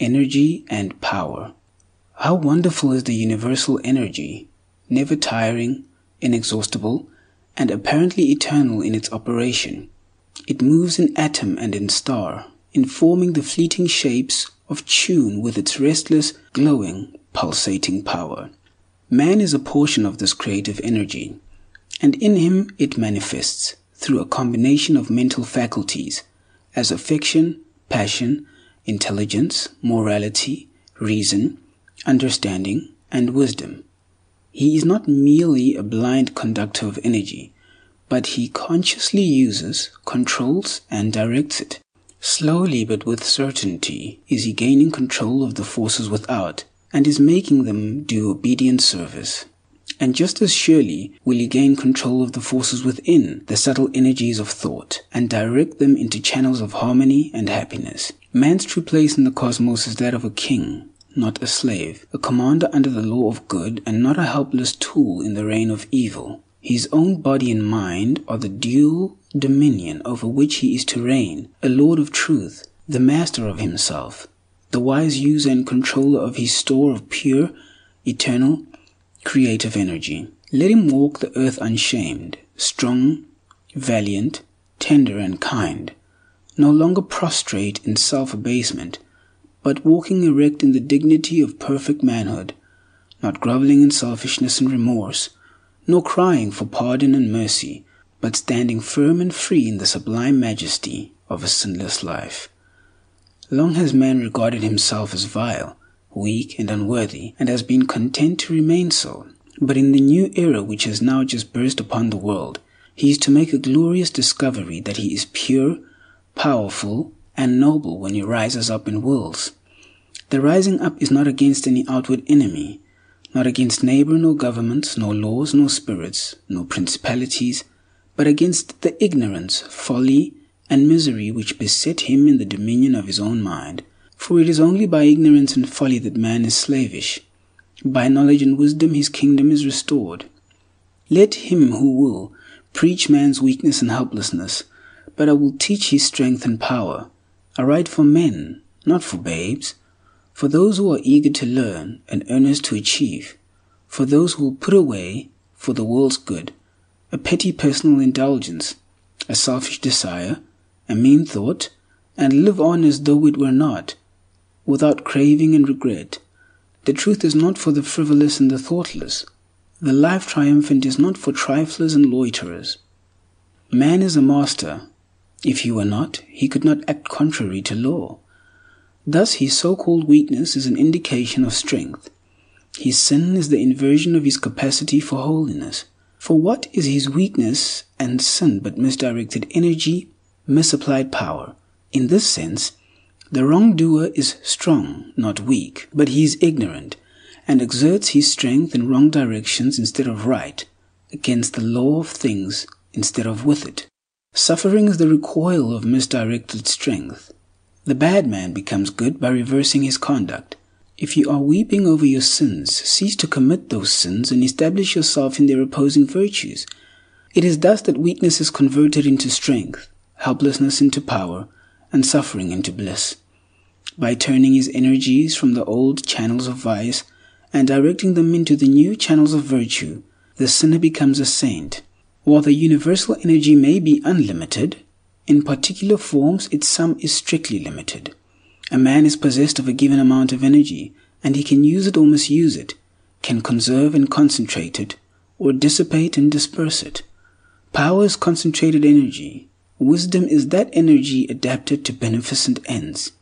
Energy and power. How wonderful is the universal energy, never tiring, inexhaustible, and apparently eternal in its operation. It moves in atom and in star, informing the fleeting shapes of tune with its restless, glowing, pulsating power. Man is a portion of this creative energy, and in him it manifests through a combination of mental faculties as affection, passion, intelligence, morality, reason, understanding, and wisdom. He is not merely a blind conductor of energy, but he consciously uses, controls, and directs it. Slowly but with certainty is he gaining control of the forces without and is making them do obedient service. And just as surely will he gain control of the forces within, the subtle energies of thought, and direct them into channels of harmony and happiness. Man's true place in the cosmos is that of a king, not a slave, a commander under the law of good, and not a helpless tool in the reign of evil. His own body and mind are the dual dominion over which he is to reign, a lord of truth, the master of himself, the wise user and controller of his store of pure, eternal, creative energy. Let him walk the earth unshamed, strong, valiant, tender, and kind, no longer prostrate in self abasement, but walking erect in the dignity of perfect manhood, not groveling in selfishness and remorse, nor crying for pardon and mercy, but standing firm and free in the sublime majesty of a sinless life. Long has man regarded himself as vile, weak, and unworthy, and has been content to remain so. But in the new era which has now just burst upon the world, he is to make a glorious discovery that he is pure, powerful, and noble when he rises up and wills. The rising up is not against any outward enemy, not against neighbor, nor governments, nor laws, nor spirits, nor principalities, but against the ignorance, folly, and misery which beset him in the dominion of his own mind. For it is only by ignorance and folly that man is slavish. By knowledge and wisdom his kingdom is restored. Let him who will preach man's weakness and helplessness, but I will teach his strength and power. I write for men, not for babes, for those who are eager to learn and earnest to achieve, for those who will put away, for the world's good, a petty personal indulgence, a selfish desire, a mean thought, and live on as though it were not, without craving and regret. The truth is not for the frivolous and the thoughtless. The life triumphant is not for triflers and loiterers. Man is a master. If he were not, he could not act contrary to law. Thus his so-called weakness is an indication of strength. His sin is the inversion of his capacity for holiness. For what is his weakness and sin but misdirected energy, misapplied power? In this sense, the wrongdoer is strong, not weak, but he is ignorant, and exerts his strength in wrong directions instead of right, against the law of things instead of with it. Suffering is the recoil of misdirected strength. The bad man becomes good by reversing his conduct. If you are weeping over your sins, cease to commit those sins and establish yourself in their opposing virtues. It is thus that weakness is converted into strength, helplessness into power, and suffering into bliss. By turning his energies from the old channels of vice and directing them into the new channels of virtue, the sinner becomes a saint. While the universal energy may be unlimited, in particular forms its sum is strictly limited. A man is possessed of a given amount of energy, and he can use it or misuse it, can conserve and concentrate it, or dissipate and disperse it. Power is concentrated energy. Wisdom is that energy adapted to beneficent ends.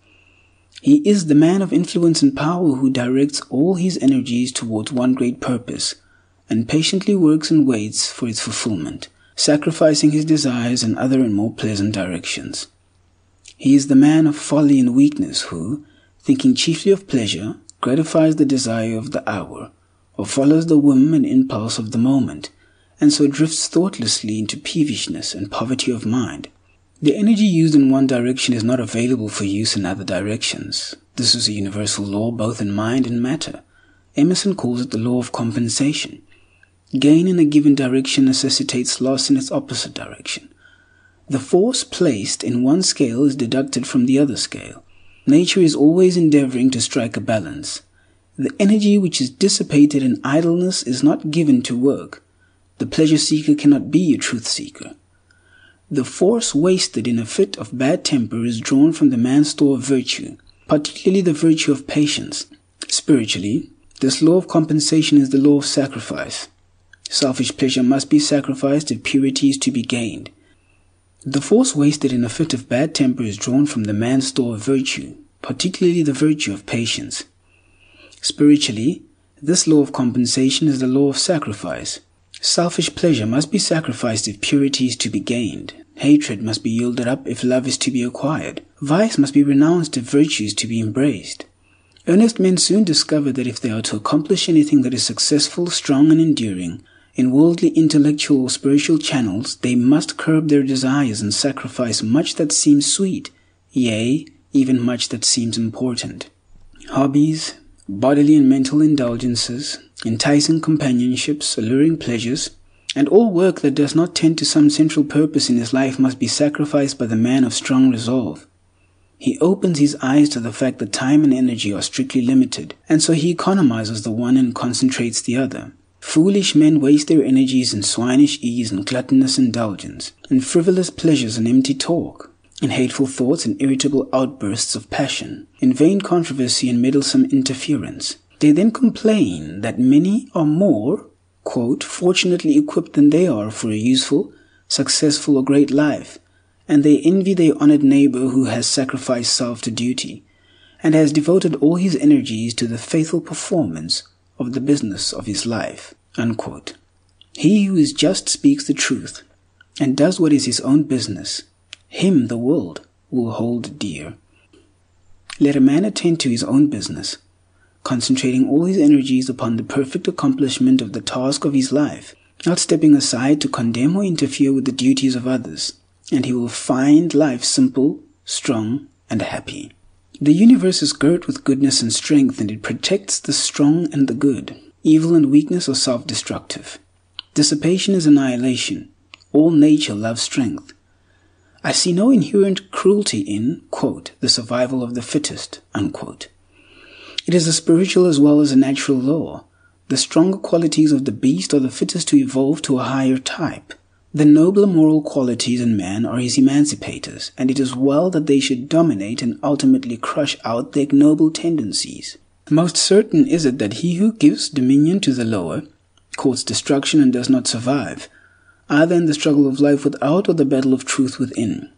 He is the man of influence and power who directs all his energies towards one great purpose and patiently works and waits for its fulfillment, sacrificing his desires in other and more pleasant directions. He is the man of folly and weakness who, thinking chiefly of pleasure, gratifies the desire of the hour, or follows the whim and impulse of the moment, and so drifts thoughtlessly into peevishness and poverty of mind. The energy used in one direction is not available for use in other directions. This is a universal law both in mind and matter. Emerson calls it the law of compensation. Gain in a given direction necessitates loss in its opposite direction. The force placed in one scale is deducted from the other scale. Nature is always endeavoring to strike a balance. The energy which is dissipated in idleness is not given to work. The pleasure seeker cannot be a truth seeker. The force wasted in a fit of bad temper is drawn from the man's store of virtue, particularly the virtue of patience. Spiritually, this law of compensation is the law of sacrifice. Selfish pleasure must be sacrificed if purity is to be gained. The force wasted in a fit of bad temper is drawn from the man's store of virtue, particularly the virtue of patience. Spiritually, this law of compensation is the law of sacrifice. Selfish pleasure must be sacrificed if purity is to be gained. Hatred must be yielded up if love is to be acquired. Vice must be renounced if virtue is to be embraced. Earnest men soon discover that if they are to accomplish anything that is successful, strong, and enduring, in worldly, intellectual, or spiritual channels, they must curb their desires and sacrifice much that seems sweet, yea, even much that seems important. Hobbies, bodily and mental indulgences, enticing companionships, alluring pleasures, and all work that does not tend to some central purpose in his life must be sacrificed by the man of strong resolve. He opens his eyes to the fact that time and energy are strictly limited, and so he economizes the one and concentrates the other. Foolish men waste their energies in swinish ease and gluttonous indulgence, in frivolous pleasures and empty talk, in hateful thoughts and irritable outbursts of passion, in vain controversy and meddlesome interference. They then complain that many are more, quote, fortunately equipped than they are for a useful, successful, or great life, and they envy their honored neighbor who has sacrificed self to duty, and has devoted all his energies to the faithful performance of the business of his life. Unquote. He who is just speaks the truth and does what is his own business. Him the world will hold dear. Let a man attend to his own business, concentrating all his energies upon the perfect accomplishment of the task of his life, not stepping aside to condemn or interfere with the duties of others, and he will find life simple, strong, and happy. The universe is girt with goodness and strength, and it protects the strong and the good. Evil and weakness are self destructive. Dissipation is annihilation. All nature loves strength. I see no inherent cruelty in, quote, the survival of the fittest, unquote. It is a spiritual as well as a natural law. The stronger qualities of the beast are the fittest to evolve to a higher type. The nobler moral qualities in man are his emancipators, and it is well that they should dominate and ultimately crush out the ignoble tendencies. Most certain is it that he who gives dominion to the lower courts destruction and does not survive, either in the struggle of life without or the battle of truth within.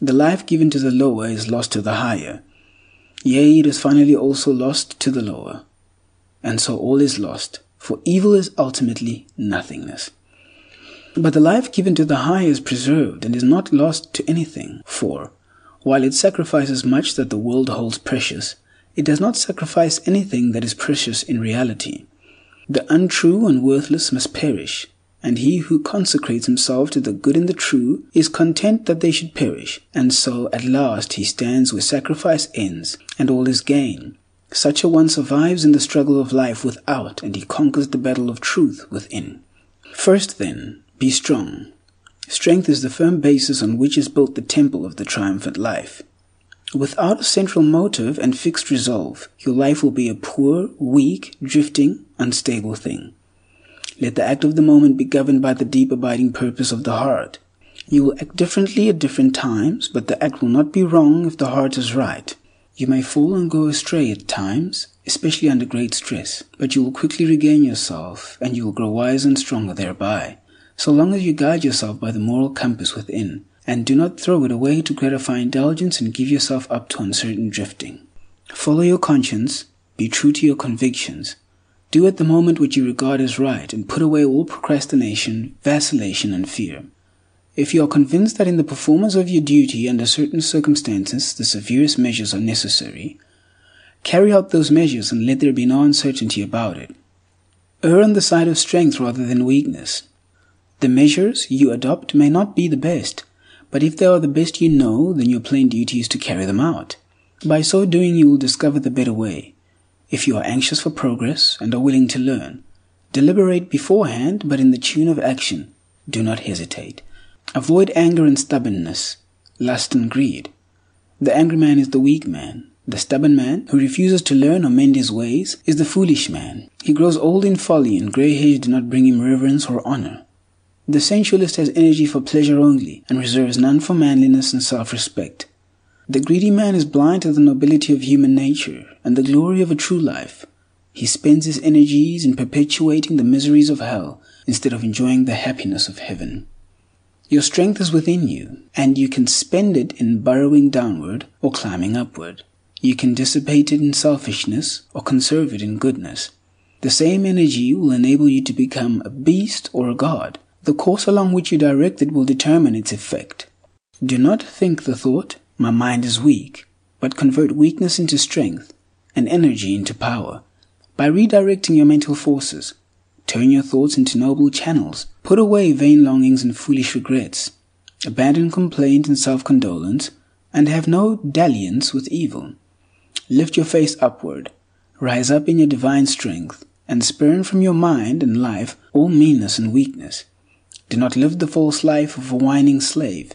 The life given to the lower is lost to the higher. Yea, it is finally also lost to the lower. And so all is lost, for evil is ultimately nothingness. But the life given to the high is preserved and is not lost to anything, for, while it sacrifices much that the world holds precious, it does not sacrifice anything that is precious in reality. The untrue and worthless must perish, and he who consecrates himself to the good and the true is content that they should perish, and so at last he stands where sacrifice ends, and all is gain. Such a one survives in the struggle of life without, and he conquers the battle of truth within. First, then, be strong. Strength is the firm basis on which is built the temple of the triumphant life. Without a central motive and fixed resolve, your life will be a poor, weak, drifting, unstable thing. Let the act of the moment be governed by the deep abiding purpose of the heart. You will act differently at different times, but the act will not be wrong if the heart is right. You may fall and go astray at times, especially under great stress, but you will quickly regain yourself and you will grow wiser and stronger thereby, so long as you guide yourself by the moral compass within and do not throw it away to gratify indulgence and give yourself up to uncertain drifting. Follow your conscience, be true to your convictions, do at the moment what you regard as right and put away all procrastination, vacillation, and fear. If you are convinced that in the performance of your duty under certain circumstances the severest measures are necessary, carry out those measures and let there be no uncertainty about it. Err on the side of strength rather than weakness. The measures you adopt may not be the best, but if they are the best you know, then your plain duty is to carry them out. By so doing, you will discover the better way. If you are anxious for progress and are willing to learn, deliberate beforehand, but in the tune of action. Do not hesitate. Avoid anger and stubbornness, lust and greed. The angry man is the weak man. The stubborn man, who refuses to learn or mend his ways, is the foolish man. He grows old in folly, and grey hairs do not bring him reverence or honor. The sensualist has energy for pleasure only, and reserves none for manliness and self-respect. The greedy man is blind to the nobility of human nature and the glory of a true life. He spends his energies in perpetuating the miseries of hell instead of enjoying the happiness of heaven. Your strength is within you, and you can spend it in burrowing downward or climbing upward. You can dissipate it in selfishness or conserve it in goodness. The same energy will enable you to become a beast or a god. The course along which you direct it will determine its effect. Do not think the thought, my mind is weak, but convert weakness into strength and energy into power. By redirecting your mental forces, Turn your thoughts into noble channels. Put away vain longings and foolish regrets. Abandon complaint and self-condolence, and have no dalliance with evil. Lift your face upward. Rise up in your divine strength, and spurn from your mind and life all meanness and weakness. Do not live the false life of a whining slave,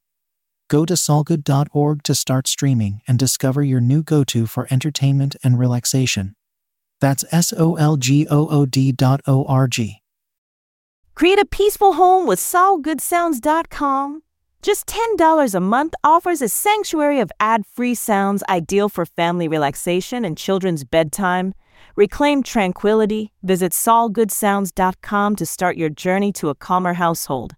Go to solgood.org to start streaming and discover your new go to for entertainment and relaxation. That's S O L G O O D dot O R G. Create a peaceful home with solgoodsounds.com. Just $10 a month offers a sanctuary of ad free sounds ideal for family relaxation and children's bedtime. Reclaim tranquility. Visit solgoodsounds.com to start your journey to a calmer household.